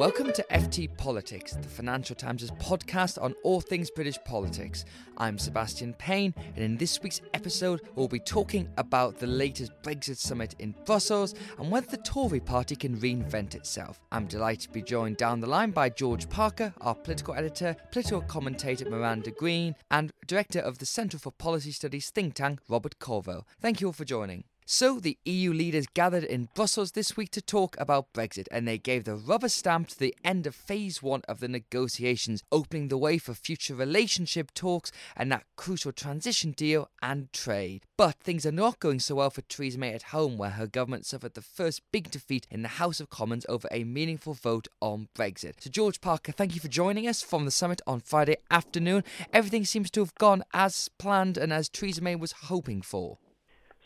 Welcome to FT Politics, the Financial Times' podcast on all things British politics. I'm Sebastian Payne, and in this week's episode, we'll be talking about the latest Brexit summit in Brussels and whether the Tory party can reinvent itself. I'm delighted to be joined down the line by George Parker, our political editor, political commentator Miranda Green, and director of the Centre for Policy Studies think tank Robert Colvile. Thank you all for joining. So, the EU leaders gathered in Brussels this week to talk about Brexit, and they gave the rubber stamp to the end of phase one of the negotiations, opening the way for future relationship talks and that crucial transition deal and trade. But things are not going so well for Theresa May at home, where her government suffered the first big defeat in the House of Commons over a meaningful vote on Brexit. So, George Parker, thank you for joining us from the summit on Friday afternoon. Everything seems to have gone as planned and as Theresa May was hoping for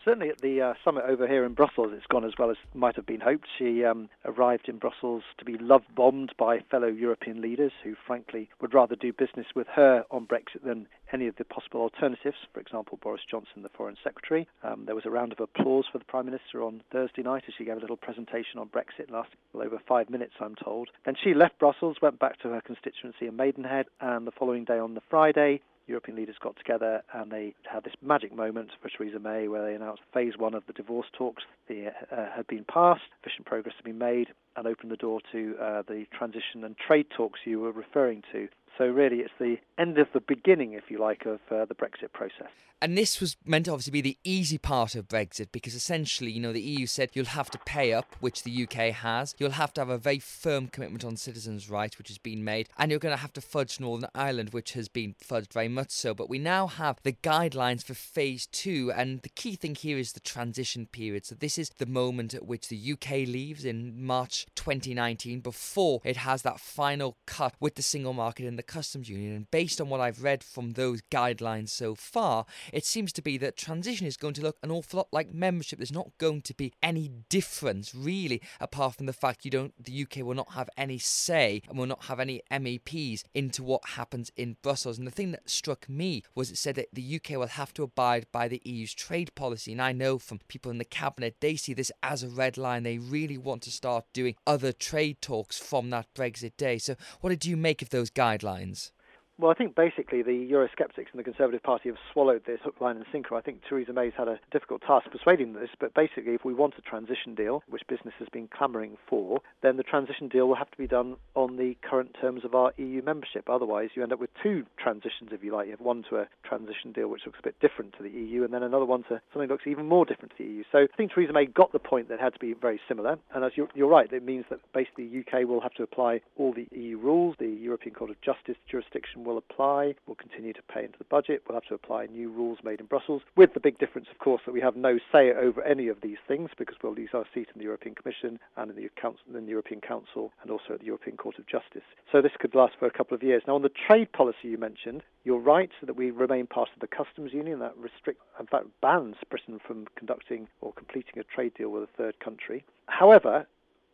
certainly at the uh, summit over here in Brussels, it's gone as well as might have been hoped. She um, arrived in Brussels to be love bombed by fellow European leaders who, frankly, would rather do business with her on Brexit than any of the possible alternatives. For example, Boris Johnson, the Foreign Secretary. Um, there was a round of applause for the Prime Minister on Thursday night as she gave a little presentation on Brexit, lasted well over five minutes, I'm told. Then she left Brussels, went back to her constituency in Maidenhead, and the following day on the Friday, European leaders got together and they had this magic moment for Theresa May where they announced phase one of the divorce talks the, uh, had been passed, efficient progress had been made, and opened the door to uh, the transition and trade talks you were referring to. So really, it's the end of the beginning, if you like, of uh, the Brexit process. And this was meant to obviously be the easy part of Brexit because essentially, you know, the EU said you'll have to pay up, which the UK has. You'll have to have a very firm commitment on citizens' rights, which has been made. And you're going to have to fudge Northern Ireland, which has been fudged very much so. But we now have the guidelines for phase two. And the key thing here is the transition period. So this is the moment at which the UK leaves in March 2019 before it has that final cut with the single market and the customs union. And based on what I've read from those guidelines so far, it seems to be that transition is going to look an awful lot like membership. There's not going to be any difference really, apart from the fact you don't, the UK will not have any say and will not have any MEPs into what happens in Brussels. And the thing that struck me was it said that the UK will have to abide by the EU's trade policy. And I know from people in the cabinet, they see this as a red line. They really want to start doing other trade talks from that Brexit day. So, what did you make of those guidelines? lines. Well, I think basically the Eurosceptics and the Conservative Party have swallowed this hook, line, and sinker. I think Theresa May's had a difficult task persuading this, but basically, if we want a transition deal, which business has been clamouring for, then the transition deal will have to be done on the current terms of our EU membership. Otherwise, you end up with two transitions, if you like. You have one to a transition deal which looks a bit different to the EU, and then another one to something that looks even more different to the EU. So I think Theresa May got the point that it had to be very similar, and as you're, you're right, it means that basically the UK will have to apply all the EU rules. The European Court of Justice jurisdiction will apply. We'll continue to pay into the budget. We'll have to apply new rules made in Brussels, with the big difference, of course, that we have no say over any of these things because we'll lose our seat in the European Commission and in the, Council, in the European Council and also at the European Court of Justice. So this could last for a couple of years. Now, on the trade policy you mentioned, you're right that we remain part of the customs union that restricts, in fact, bans Britain from conducting or completing a trade deal with a third country. However,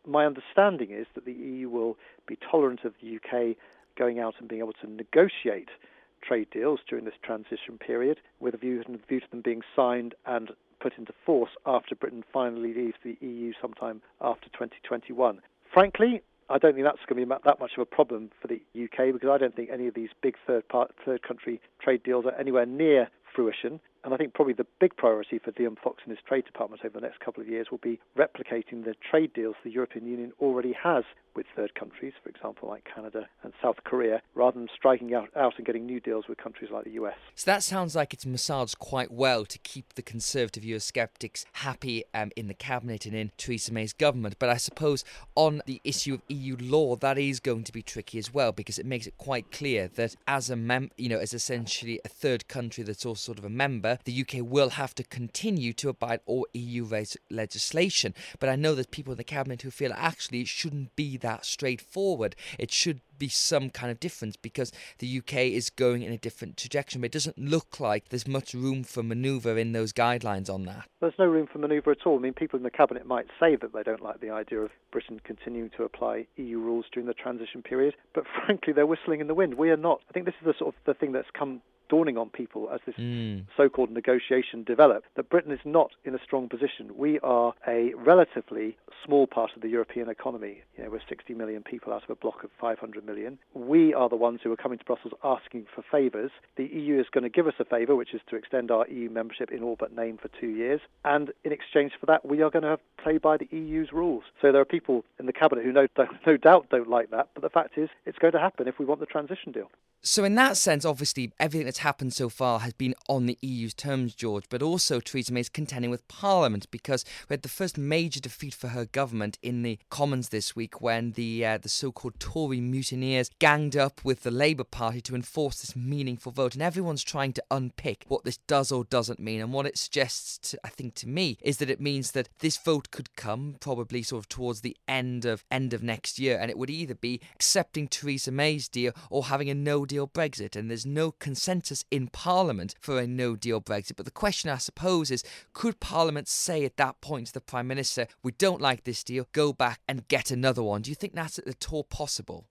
my understanding is that the EU will be tolerant of the UK going out and being able to negotiate trade deals during this transition period with a view, to them being signed and put into force after Britain finally leaves the EU sometime after 2021. Frankly, I don't think that's going to be that much of a problem for the UK because I don't think any of these big third part, third country trade deals are anywhere near fruition. And I think probably the big priority for Liam Fox and his trade department over the next couple of years will be replicating the trade deals the European Union already has with third countries, for example, like Canada and South Korea, rather than striking out, out and getting new deals with countries like the US. So that sounds like it's massaged quite well to keep the Conservative Eurosceptics happy um, in the cabinet and in Theresa May's government. But I suppose on the issue of EU law, that is going to be tricky as well because it makes it quite clear that as a mem, you know, as essentially a third country that's also sort of a member, the UK will have to continue to abide all EU legislation. But I know there's people in the cabinet who feel actually it shouldn't be that straightforward. It should be some kind of difference because the UK is going in a different trajectory. But it doesn't look like there's much room for manoeuvre in those guidelines on that. There's no room for manoeuvre at all. I mean, people in the cabinet might say that they don't like the idea of Britain continuing to apply EU rules during the transition period, but frankly, they're whistling in the wind. We are not. I think this is the sort of the thing that's come dawning on people as this mm. so-called negotiation developed that Britain is not in a strong position. We are a relatively small part of the European economy. You know, we're 60 million people out of a block of 500 million. We are the ones who are coming to Brussels asking for favours. The EU is going to give us a favour, which is to extend our EU membership in all but name for two years. And in exchange for that, we are going to have play by the EU's rules. So there are people in the cabinet who no, no doubt don't like that. But the fact is, it's going to happen if we want the transition deal. So, in that sense, obviously, everything that's happened so far has been on the EU's terms, George, but also Theresa May is contending with Parliament because we had the first major defeat for her government in the Commons this week when the uh, the so-called Tory mutineers ganged up with the Labour Party to enforce this meaningful vote, and everyone's trying to unpick what this does or doesn't mean. And what it suggests, to, I think, to me, is that it means that this vote could come probably sort of towards the end of end of next year, and it would either be accepting Theresa May's deal or having a no deal Brexit, and there's no consensus in Parliament for a no deal Brexit. But the question, I suppose, is could Parliament say at that point to the Prime Minister, we don't like this deal, go back and get another one? Do you think that's at all possible?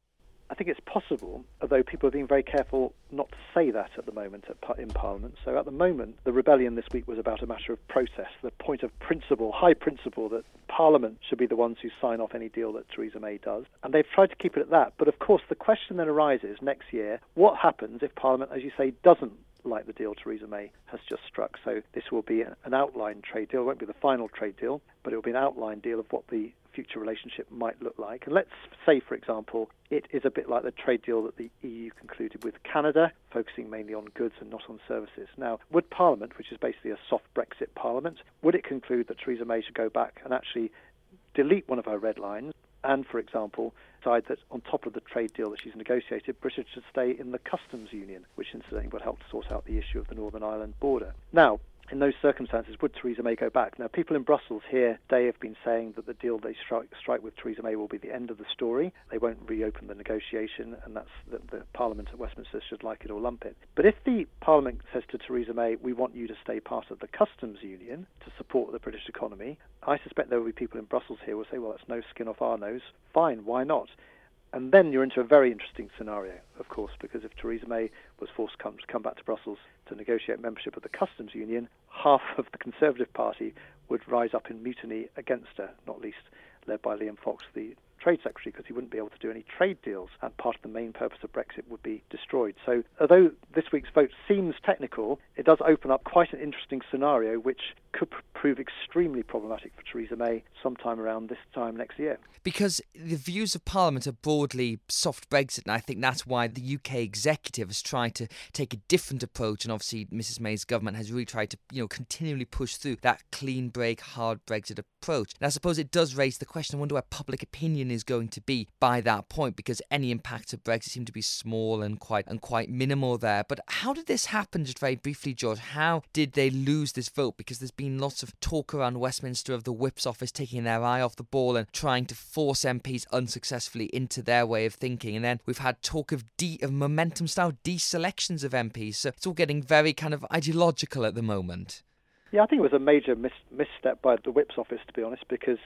Think it's possible, although people are being very careful not to say that at the moment at, in Parliament. So at the moment, the rebellion this week was about a matter of process, the point of principle, high principle that Parliament should be the ones who sign off any deal that Theresa May does. And they've tried to keep it at that. But of course, the question then arises next year what happens if Parliament, as you say, doesn't like the deal Theresa May has just struck. So this will be an outline trade deal. It won't be the final trade deal, but it will be an outline deal of what the future relationship might look like. And let's say, for example, it is a bit like the trade deal that the EU concluded with Canada, focusing mainly on goods and not on services. Now, would Parliament, which is basically a soft Brexit Parliament, would it conclude that Theresa May should go back and actually delete one of her red lines and, for example, decide that on top of the trade deal that she's negotiated, Britain should stay in the customs union, which incidentally would help to sort out the issue of the Northern Ireland border. Now, in those circumstances, would Theresa May go back? Now, people in Brussels here today have been saying that the deal they strike, strike with Theresa May will be the end of the story. They won't reopen the negotiation, and that's the, the Parliament at Westminster should like it or lump it. But if the Parliament says to Theresa May, we want you to stay part of the customs union to support the British economy, I suspect there will be people in Brussels here who will say, well, that's no skin off our nose. Fine, why not? And then you're into a very interesting scenario, of course, because if Theresa May was forced to come, to come back to Brussels to negotiate membership of the customs union, half of the Conservative Party would rise up in mutiny against her, not least led by Liam Fox, the Trade Secretary because he wouldn't be able to do any trade deals, and part of the main purpose of Brexit would be destroyed. So, although this week's vote seems technical, it does open up quite an interesting scenario which could prove extremely problematic for Theresa May sometime around this time next year. Because the views of Parliament are broadly soft Brexit, and I think that's why the UK executive has tried to take a different approach, and obviously Mrs May's government has really tried to, you know, continually push through that clean break, hard Brexit approach. And I suppose it does raise the question. I wonder where public opinion is going to be by that point because any impact of Brexit seemed to be small and quite and quite minimal there. But how did this happen? Just very briefly, George. How did they lose this vote? Because there's been lots of talk around Westminster of the Whip's office taking their eye off the ball and trying to force MPs unsuccessfully into their way of thinking. And then we've had talk of de- of momentum style deselections of MPs. So it's all getting very kind of ideological at the moment. Yeah, I think it was a major mis- misstep by the Whip's office, to be honest, because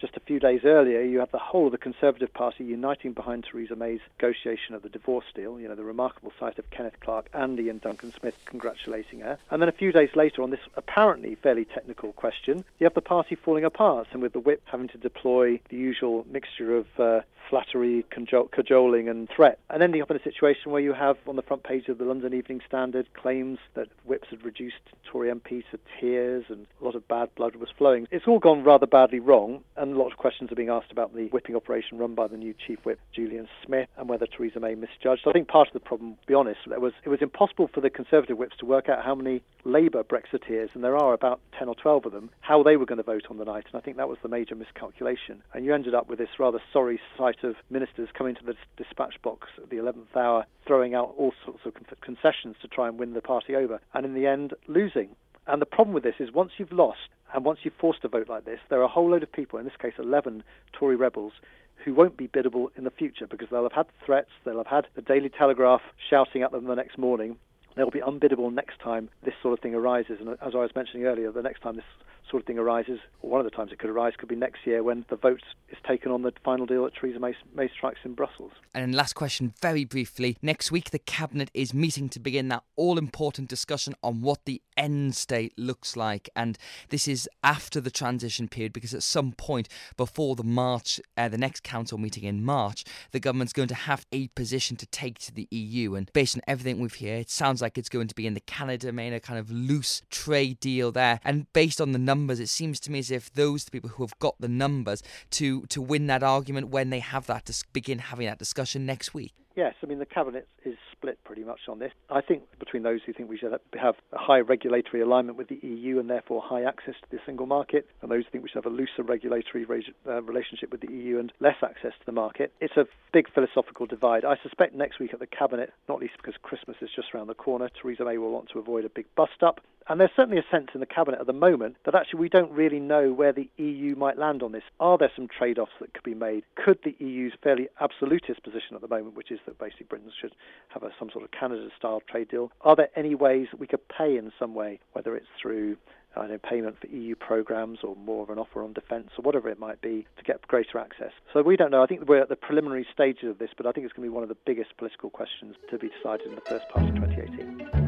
just a few days earlier, you had the whole of the Conservative Party uniting behind Theresa May's negotiation of the divorce deal, you know, the remarkable sight of Kenneth Clarke and Iain Duncan Smith congratulating her. And then a few days later, on this apparently fairly technical question, you have the party falling apart, and with the whip having to deploy the usual mixture of uh, flattery, cajoling, and threat, and ending up in a situation where you have on the front page of the London Evening Standard claims that whips had reduced Tory MPs to tears and a lot of bad blood was flowing. It's all gone rather badly wrong, and a lot of questions are being asked about the whipping operation run by the new Chief Whip, Julian Smith, and whether Theresa May misjudged. I think part of the problem, to be honest, was it was impossible for the Conservative whips to work out how many Labour Brexiteers, and there are about 10 or 12 of them, how they were going to vote on the night, and I think that was the major miscalculation. And you ended up with this rather sorry sight of ministers coming to the dispatch box at the 11th hour, throwing out all sorts of concessions to try and win the party over, and in the end, losing. And the problem with this is once you've lost, and once you're forced to vote like this, there are a whole load of people, in this case 11 Tory rebels, who won't be biddable in the future because they'll have had threats, they'll have had the Daily Telegraph shouting at them the next morning, they'll be unbiddable next time this sort of thing arises. And as I was mentioning earlier, the next time this sort of thing arises, or one of the times it could arise, could be next year when the vote is taken on the final deal that Theresa May, May strikes in Brussels. And last question, very briefly. Next week, the Cabinet is meeting to begin that all important discussion on what the end state looks like. And this is after the transition period because at some point before the March, uh, the next council meeting in March, the government's going to have a position to take to the EU. And based on everything we've heard, it sounds like it's going to be in the Canada main, a kind of loose trade deal there. And based on the numbers, it seems to me as if those the people who have got the numbers to to win that argument when they have that to begin having that discussion next week. Yes, I mean the cabinet is split pretty much on this. I think between those who think we should have a high regulatory alignment with the EU and therefore high access to the single market, and those who think we should have a looser regulatory uh, relationship with the EU and less access to the market, it's a big philosophical divide. I suspect next week at the cabinet, not least because Christmas is just around the corner, Theresa May will want to avoid a big bust up. And there's certainly a sense in the cabinet at the moment that actually we don't really know where the EU might land on this. Are there some trade-offs that could be made? Could the EU's fairly absolutist position at the moment, which is that basically Britain should have a, some sort of Canada-style trade deal, are there any ways that we could pay in some way, whether it's through I know, payment for EU programs or more of an offer on defence or whatever it might be to get greater access. So we don't know. I think we're at the preliminary stages of this, but I think it's going to be one of the biggest political questions to be decided in the first part of 2018.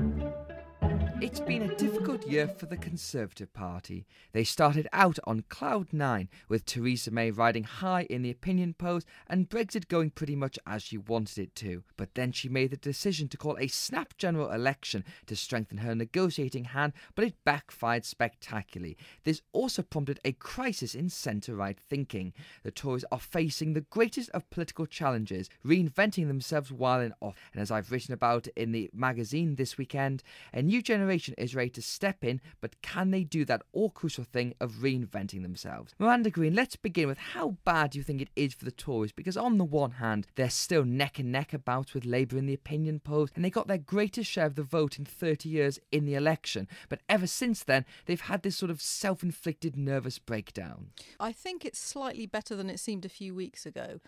It's been a difficult year for the Conservative Party. They started out on cloud nine, with Theresa May riding high in the opinion polls and Brexit going pretty much as she wanted it to. But then she made the decision to call a snap general election to strengthen her negotiating hand, but it backfired spectacularly. This also prompted a crisis in centre right thinking. The Tories are facing the greatest of political challenges, reinventing themselves while in office. And as I've written about in the magazine this weekend, a new generation generation is ready to step in, but can they do that all crucial thing of reinventing themselves? Miranda Green, let's begin with how bad do you think it is for the Tories? Because on the one hand, they're still neck and neck about with Labour in the opinion polls, and they got their greatest share of the vote in 30 years in the election. But ever since then, they've had this sort of self inflicted nervous breakdown. I think it's slightly better than it seemed a few weeks ago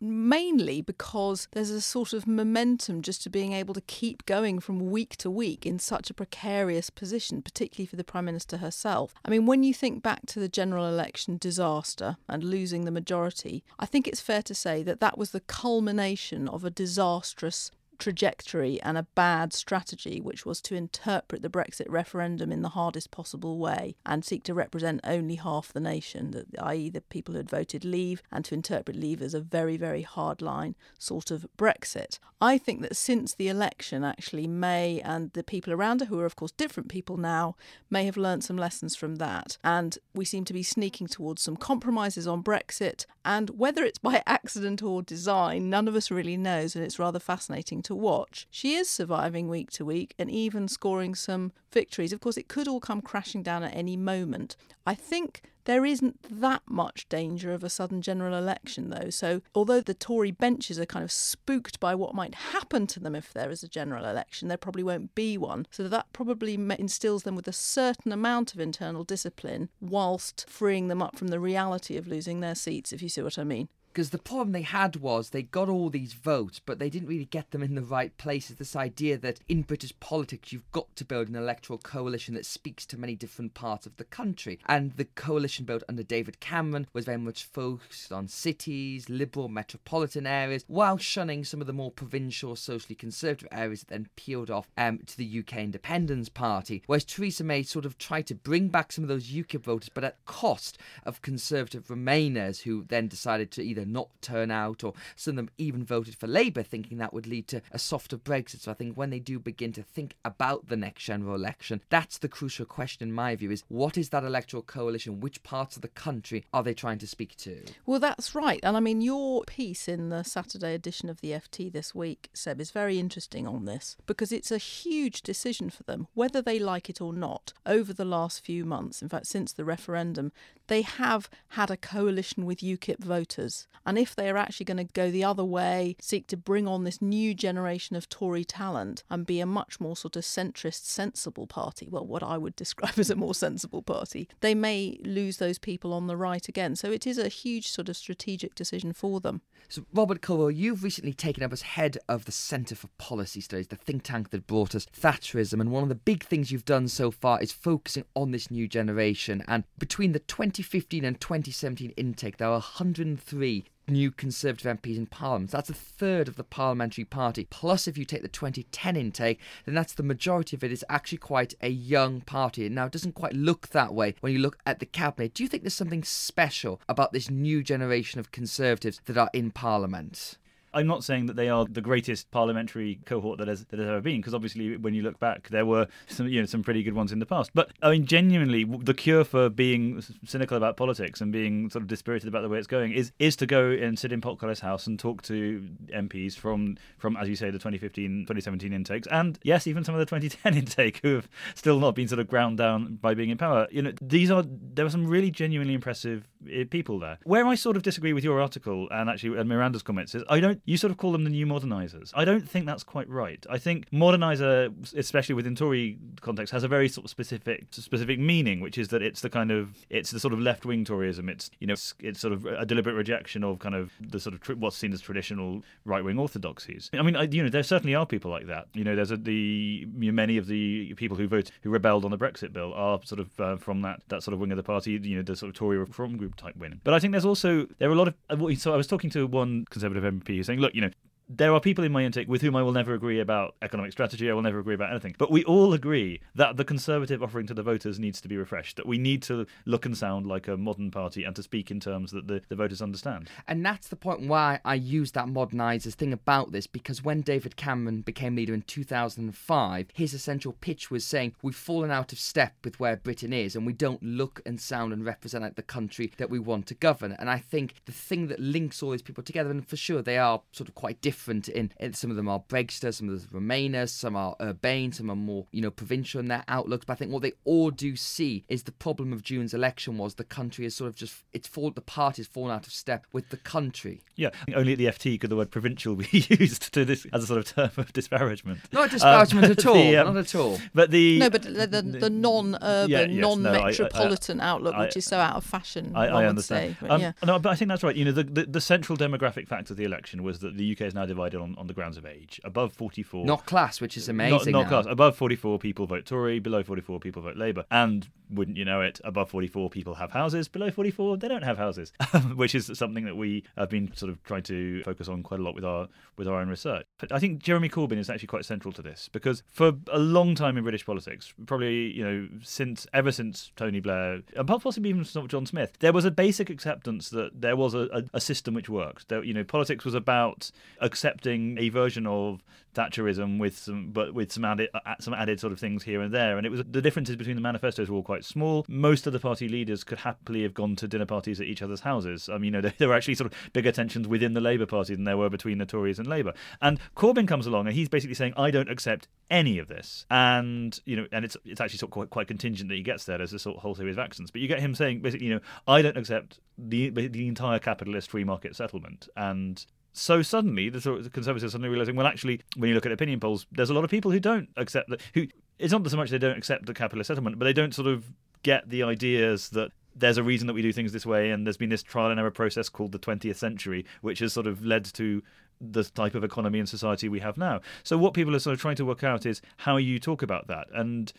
mainly because there's a sort of momentum just to being able to keep going from week to week in such a precarious position, particularly for the Prime Minister herself. I mean, when you think back to the general election disaster and losing the majority, I think it's fair to say that that was the culmination of a disastrous trajectory and a bad strategy, which was to interpret the Brexit referendum in the hardest possible way and seek to represent only half the nation, that, i.e., the people who had voted Leave, and to interpret Leave as a very, very hardline sort of Brexit. I think that since the election, actually, May and the people around her, who are of course different people now, may have learned some lessons from that. And we seem to be sneaking towards some compromises on Brexit. And whether it's by accident or design, none of us really knows, and it's rather fascinating to watch. She is surviving week to week and even scoring some victories. Of course, it could all come crashing down at any moment. I think there isn't that much danger of a sudden general election, though. So, although the Tory benches are kind of spooked by what might happen to them if there is a general election, there probably won't be one. So, that probably instills them with a certain amount of internal discipline whilst freeing them up from the reality of losing their seats, if you see what I mean because the problem they had was they got all these votes, but they didn't really get them in the right places. This idea that in British politics you've got to build an electoral coalition that speaks to many different parts of the country. And the coalition built under David Cameron was very much focused on cities, liberal metropolitan areas, while shunning some of the more provincial, socially conservative areas that then peeled off um, to the UK Independence Party. Whereas Theresa May sort of tried to bring back some of those UKIP voters, but at cost of conservative Remainers who then decided to either not turn out, or some of them even voted for Labour, thinking that would lead to a softer Brexit. So I think when they do begin to think about the next general election, that's the crucial question in my view: is what is that electoral coalition? Which parts of the country are they trying to speak to? Well, that's right. And I mean, your piece in the Saturday edition of the FT this week, Seb, is very interesting on this because it's a huge decision for them, whether they like it or not, over the last few months. In fact, since the referendum, they have had a coalition with UKIP voters. And if they are actually going to go the other way, seek to bring on this new generation of Tory talent and be a much more sort of centrist, sensible party, well, what I would describe as a more sensible party, they may lose those people on the right again. So it is a huge sort of strategic decision for them. So, Robert Colvile, you've recently taken up as head of the Centre for Policy Studies, the think tank that brought us Thatcherism. And one of the big things you've done so far is focusing on this new generation. And between the 2015 and 2017 intake, there are 103 new Conservative MPs in Parliament. That's a third of the parliamentary party. Plus, if you take the 2010 intake, then that's the majority of it is actually quite a young party. Now, it doesn't quite look that way when you look at the cabinet. Do you think there's something special about this new generation of Conservatives that are in Parliament? I'm not saying that they are the greatest parliamentary cohort that has that has ever been, because obviously when you look back, there were some you know some pretty good ones in the past. But I mean, genuinely, the cure for being cynical about politics and being sort of dispirited about the way it's going is is to go and sit in Portcullis House and talk to MPs from from as you say the 2015 2017 intakes, and yes, even some of the 2010 intake who have still not been sort of ground down by being in power. You know, these are there were some really genuinely impressive people there. Where I sort of disagree with your article and actually and Miranda's comments is I don't you sort of call them the new modernizers. I don't think that's quite right. I think modernizer, especially within Tory context, has a very sort of specific specific meaning, which is that it's the kind of it's the sort of left wing Toryism. It's you know it's, it's, sort of a deliberate rejection of kind of the sort of tr- what's seen as traditional right wing orthodoxies. I mean, I, you know, there certainly are people like that. You know, there's a, the you know, many of the people who vote who rebelled on the Brexit bill are sort of uh, from that that sort of wing of the party. You know, the sort of Tory reform group type wing. But I think there's also there are a lot of uh, so I was talking to one Conservative MP saying, look, you know, there are people in my intake with whom I will never agree about economic strategy. I will never agree about anything. But we all agree that the Conservative offering to the voters needs to be refreshed, that we need to look and sound like a modern party and to speak in terms that the, the voters understand. And that's the point why I use that modernisers thing about this, because when David Cameron became leader in 2005, his essential pitch was saying, We've fallen out of step with where Britain is, and we don't look and sound and represent like the country that we want to govern. And I think the thing that links all these people together, and for sure they are sort of quite different different in, in some of them are Brexiters, some of them are Remainers, some are urbane, some are more, you know, provincial in their outlooks. But I think what they all do see is the problem of June's election was the country is sort of just it's fall the party's fallen out of step with the country. Yeah, only at the FT could the word provincial be used to this as a sort of term of disparagement. Not disparagement um, at all. The, um, not at all. But the no, but the, the, the non-urban, yeah, yes, non-metropolitan no, I, I, outlook, I, which is so out of fashion. I, I understand. Say, but, um, yeah. No, but I think that's right. You know, the, the, the central demographic fact of the election was that the UK is now divided on, on the grounds of age. Above 44. Not class, which is amazing. Not, not class. Above 44, people vote Tory. Below 44, people vote Labour. And wouldn't you know it, above 44, people have houses. Below 44, they don't have houses, which is something that we have been sort of trying to focus on quite a lot with our with our own research. But I think Jeremy Corbyn is actually quite central to this because for a long time in British politics, probably you know since ever since Tony Blair and possibly even John Smith, there was a basic acceptance that there was a, a, a system which worked. That you know politics was about accepting a version of Thatcherism with some, but with some added, uh, some added sort of things here and there. And it was the differences between the manifestos were all quite small. Most of the party leaders could happily have gone to dinner parties at each other's houses. I mean, you know, there, there were actually sort of bigger tensions within the Labour Party than there were between the Tories and Labour. And Corbyn comes along and he's basically saying, I don't accept any of this. And you know, and it's it's actually sort of quite, quite contingent that he gets there. There's a sort of whole series of actions, but you get him saying basically, you know, I don't accept the the entire capitalist free market settlement, and so suddenly the, conservatives are suddenly realizing, well, actually, when you look at opinion polls, there's a lot of people who don't accept that. Who it's not so much they don't accept the capitalist settlement, but they don't sort of get the ideas that there's a reason that we do things this way, and there's been this trial and error process called the 20th century, which has sort of led to the type of economy and society we have now. So what people are sort of trying to work out is how you talk about that, and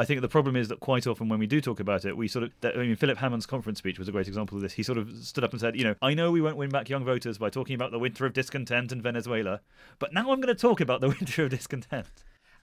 I think the problem is that quite often when we do talk about it, we sort of. I mean, Philip Hammond's conference speech was a great example of this. He sort of stood up and said, "You know, I know we won't win back young voters by talking about the winter of discontent in Venezuela, but now I'm going to talk about the winter of discontent."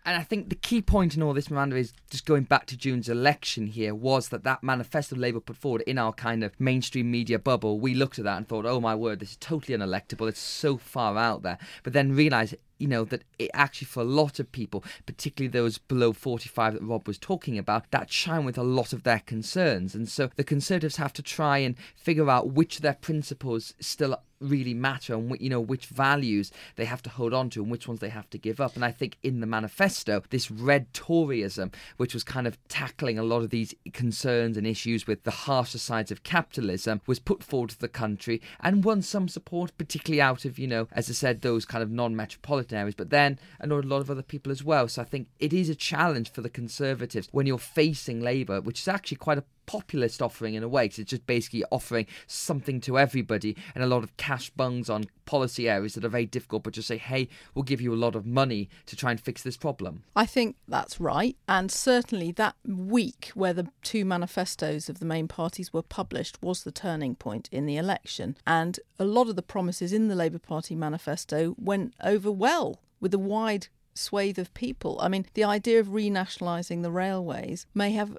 And I think the key point in all this, Miranda, is just going back to June's election here was that that manifesto Labour put forward in our kind of mainstream media bubble, we looked at that and thought, oh my word, this is totally unelectable. It's so far out there. But then realised you know, that it actually for a lot of people, particularly those below 45 that Rob was talking about, that chime with a lot of their concerns. And so the Conservatives have to try and figure out which of their principles still really matter and you know which values they have to hold on to and which ones they have to give up. And i think in the manifesto this red toryism which was kind of tackling a lot of these concerns and issues with the harsher sides of capitalism was put forward to the country and won some support particularly out of you know as i said those kind of non-metropolitan areas but then annoyed a lot of other people as well. So i think it is a challenge for the conservatives when you're facing labour which is actually quite a populist offering in a way because it's just basically offering something to everybody and a lot of cash bungs on policy areas that are very difficult but just say hey we'll give you a lot of money to try and fix this problem. I think that's right and certainly that week where the two manifestos of the main parties were published was the turning point in the election and a lot of the promises in the labour party manifesto went over well with a wide swathe of people. I mean, the idea of renationalising the railways may have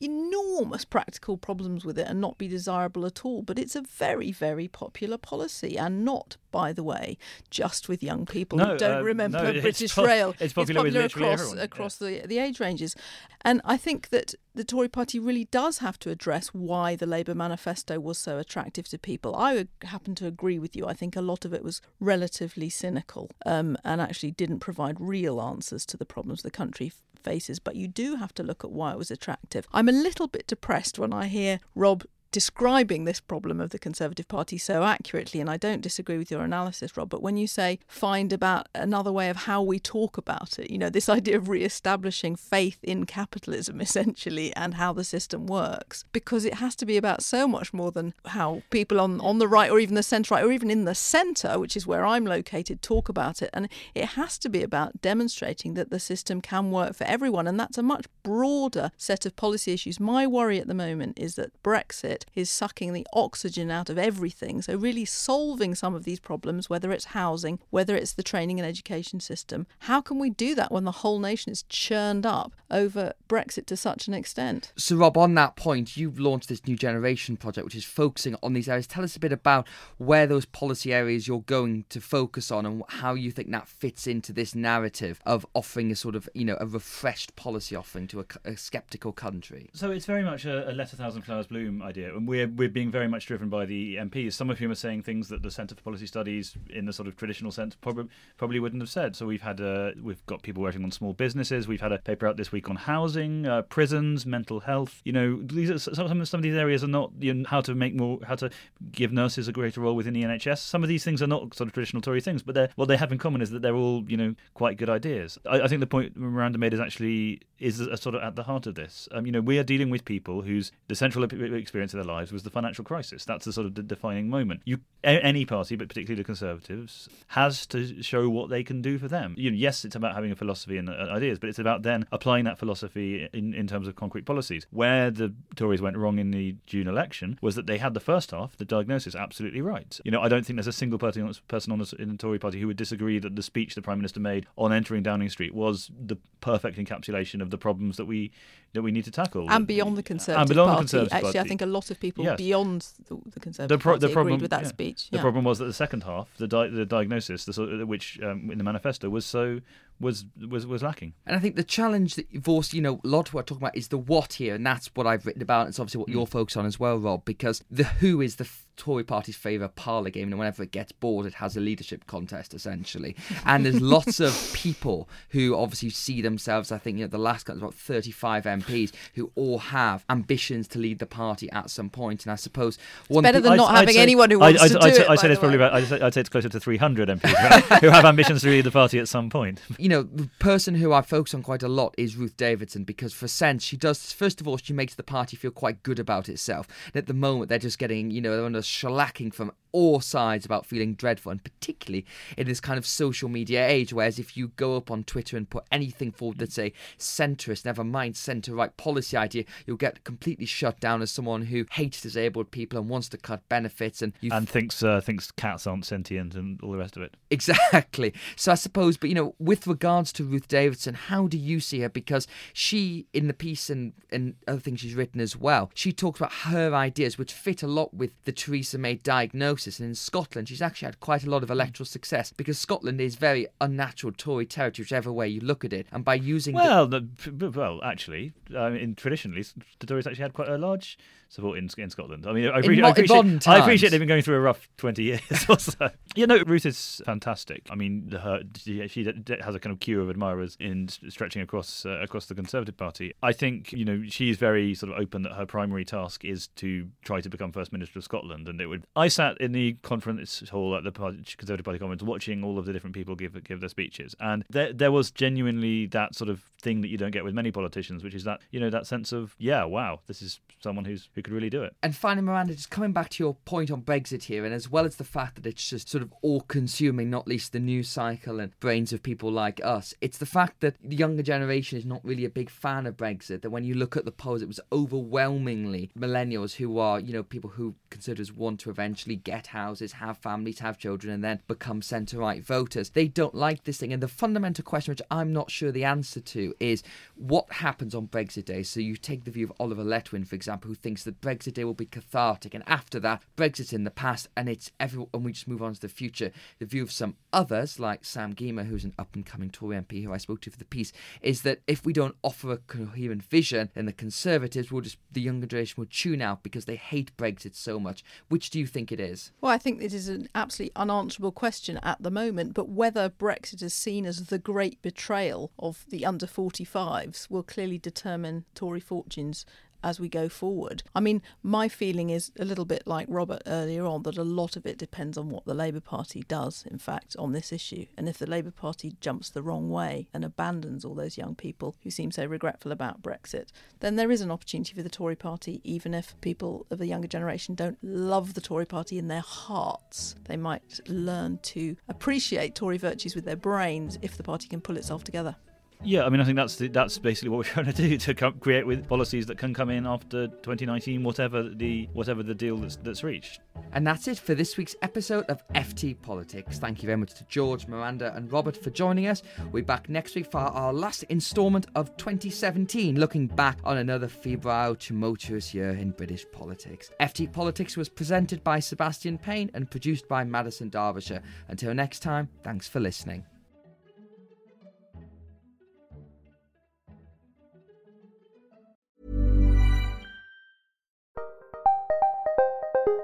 enormous practical problems with it and not be desirable at all, but it's a very, very popular policy and not by the way, just with young people no, who don't uh, remember no, British po- Rail. It's popular, it's popular across, across, across yeah. the, the age ranges. And I think that the Tory party really does have to address why the Labour manifesto was so attractive to people. I happen to agree with you. I think a lot of it was relatively cynical um, and actually didn't provide real answers to the problems the country faces. But you do have to look at why it was attractive. I'm a little bit depressed when I hear Rob describing this problem of the Conservative Party so accurately, and I don't disagree with your analysis, Rob, but when you say find about another way of how we talk about it, you know, this idea of re establishing faith in capitalism essentially and how the system works, because it has to be about so much more than how people on, on the right or even the centre right or even in the centre, which is where I'm located, talk about it. And it has to be about demonstrating that the system can work for everyone, and that's a much broader set of policy issues. My worry at the moment is that Brexit is sucking the oxygen out of everything. So, really solving some of these problems, whether it's housing, whether it's the training and education system. How can we do that when the whole nation is churned up over Brexit to such an extent? So, Rob, on that point, you've launched this New Generation project, which is focusing on these areas. Tell us a bit about where those policy areas you're going to focus on and how you think that fits into this narrative of offering a sort of, you know, a refreshed policy offering to a, a sceptical country. So, it's very much a, a let a thousand flowers bloom idea and we're we're being very much driven by the MPs. Some of whom are saying things that the Centre for Policy Studies, in the sort of traditional sense, probably probably wouldn't have said. So we've had uh, we've got people working on small businesses. We've had a paper out this week on housing, uh, prisons, mental health. You know, these are, some some of these areas are not you know, how to make more how to give nurses a greater role within the NHS. Some of these things are not sort of traditional Tory things, but what they have in common is that they're all you know quite good ideas. I, I think the point Miranda made is actually is a, a sort of at the heart of this. Um, you know, we are dealing with people whose the central experience of their lives was the financial crisis. That's the sort of the defining moment. You, any party, but particularly the Conservatives, has to show what they can do for them. You know, yes, it's about having a philosophy and uh, ideas, but it's about then applying that philosophy in, in terms of concrete policies. Where the Tories went wrong in the June election was that they had the first half, the diagnosis, absolutely right. You know, I don't think there's a single person on the, in the Tory party who would disagree that the speech the Prime Minister made on entering Downing Street was the perfect encapsulation of the problems that we that we need to tackle. And beyond the Conservative beyond Party. The Conservative Actually, party. I think a lot of people yes. beyond the, the Conservative the pro- the Party problem, agreed with that yeah. speech. The problem was that the second half, the, di- the diagnosis, the, which um, in the manifesto was so was was was lacking. And I think the challenge that you've also, you know, a lot of what we're talking about is the what here, and that's what I've written about. And It's obviously what mm. you're focused on as well, Rob, because the who is the Tory party's favourite parlour game, and whenever it gets bored, it has a leadership contest essentially. And there's lots of people who obviously see themselves. I think you know the last count is about 35 MPs who all have ambitions to lead the party at some point. And I suppose one better than I'd, not I'd having say, anyone who wants I'd, to I'd, do say, it. I'd say it's probably about. I'd say, I'd say, it's closer to 300 MPs who have ambitions to lead the party at some point. You know, the person who I focus on quite a lot is Ruth Davidson because, for sense, she does. First of all, she makes the party feel quite good about itself. And at the moment, they're just getting, you know, they're under shellacking from all sides about feeling dreadful, and particularly in this kind of social media age. Whereas if you go up on Twitter and put anything forward that's a centrist, never mind centre right policy idea, you'll get completely shut down as someone who hates disabled people and wants to cut benefits and and thinks uh, thinks cats aren't sentient and all the rest of it. Exactly. So I suppose, but you know, with regards to Ruth Davidson, how do you see her? Because she, in the piece and, and other things she's written as well, she talks about her ideas, which fit a lot with the Theresa May diagnosis. And in Scotland, she's actually had quite a lot of electoral success because Scotland is very unnatural Tory territory, whichever way you look at it. And by using well, the, well, actually, um, in traditionally, the Tories actually had quite a large support in, in Scotland. I mean, I, appreciate, mo- I, appreciate, I appreciate they've been going through a rough 20 years or so. Yeah, no, Ruth is fantastic. I mean, her, she, she has a kind of queue of admirers in stretching across uh, across the Conservative Party. I think, you know, she's very sort of open that her primary task is to try to become First Minister of Scotland. And it would. I sat in the conference hall at the party, Conservative Party conference watching all of the different people give give their speeches. And there, there was genuinely that sort of thing that you don't get with many politicians, which is that, you know, that sense of, yeah, wow, this is someone who's who could really do it. And finally, Miranda, just coming back to your point on Brexit here, and as well as the fact that it's just sort of all consuming, not least the news cycle and brains of people like us, it's the fact that the younger generation is not really a big fan of Brexit. That when you look at the polls, it was overwhelmingly millennials who are, you know, people who considers want to eventually get houses, have families, have children, and then become centre right voters. They don't like this thing. And the fundamental question, which I'm not sure the answer to, is what happens on Brexit Day? So you take the view of Oliver Letwin, for example, who thinks that Brexit Day will be cathartic, and after that, Brexit's in the past, and it's every, and we just move on to the future. The view of some others, like Sam Gyimah, who's an up and coming Tory MP who I spoke to for the piece, is that if we don't offer a coherent vision, then the Conservatives will just the younger generation will tune out because they hate Brexit so much. Which do you think it is? Well, I think it is an absolutely unanswerable question at the moment, but whether Brexit is seen as the great betrayal of the under 45s will clearly determine Tory fortunes as we go forward. I mean, my feeling is a little bit like Robert earlier on that a lot of it depends on what the Labour Party does, in fact, on this issue. And if the Labour Party jumps the wrong way and abandons all those young people who seem so regretful about Brexit, then there is an opportunity for the Tory Party, even if people of the younger generation don't love the Tory Party in their hearts. They might learn to appreciate Tory virtues with their brains if the party can pull itself together. Yeah, I mean, I think that's the, that's basically what we're trying to do to come, create with policies that can come in after 2019, whatever the whatever the deal that's, that's reached. And that's it for this week's episode of FT Politics. Thank you very much to George, Miranda, and Robert for joining us. We're back next week for our last instalment of 2017, looking back on another febrile, tumultuous year in British politics. FT Politics was presented by Sebastian Payne and produced by Madison Darbyshire. Until next time, thanks for listening.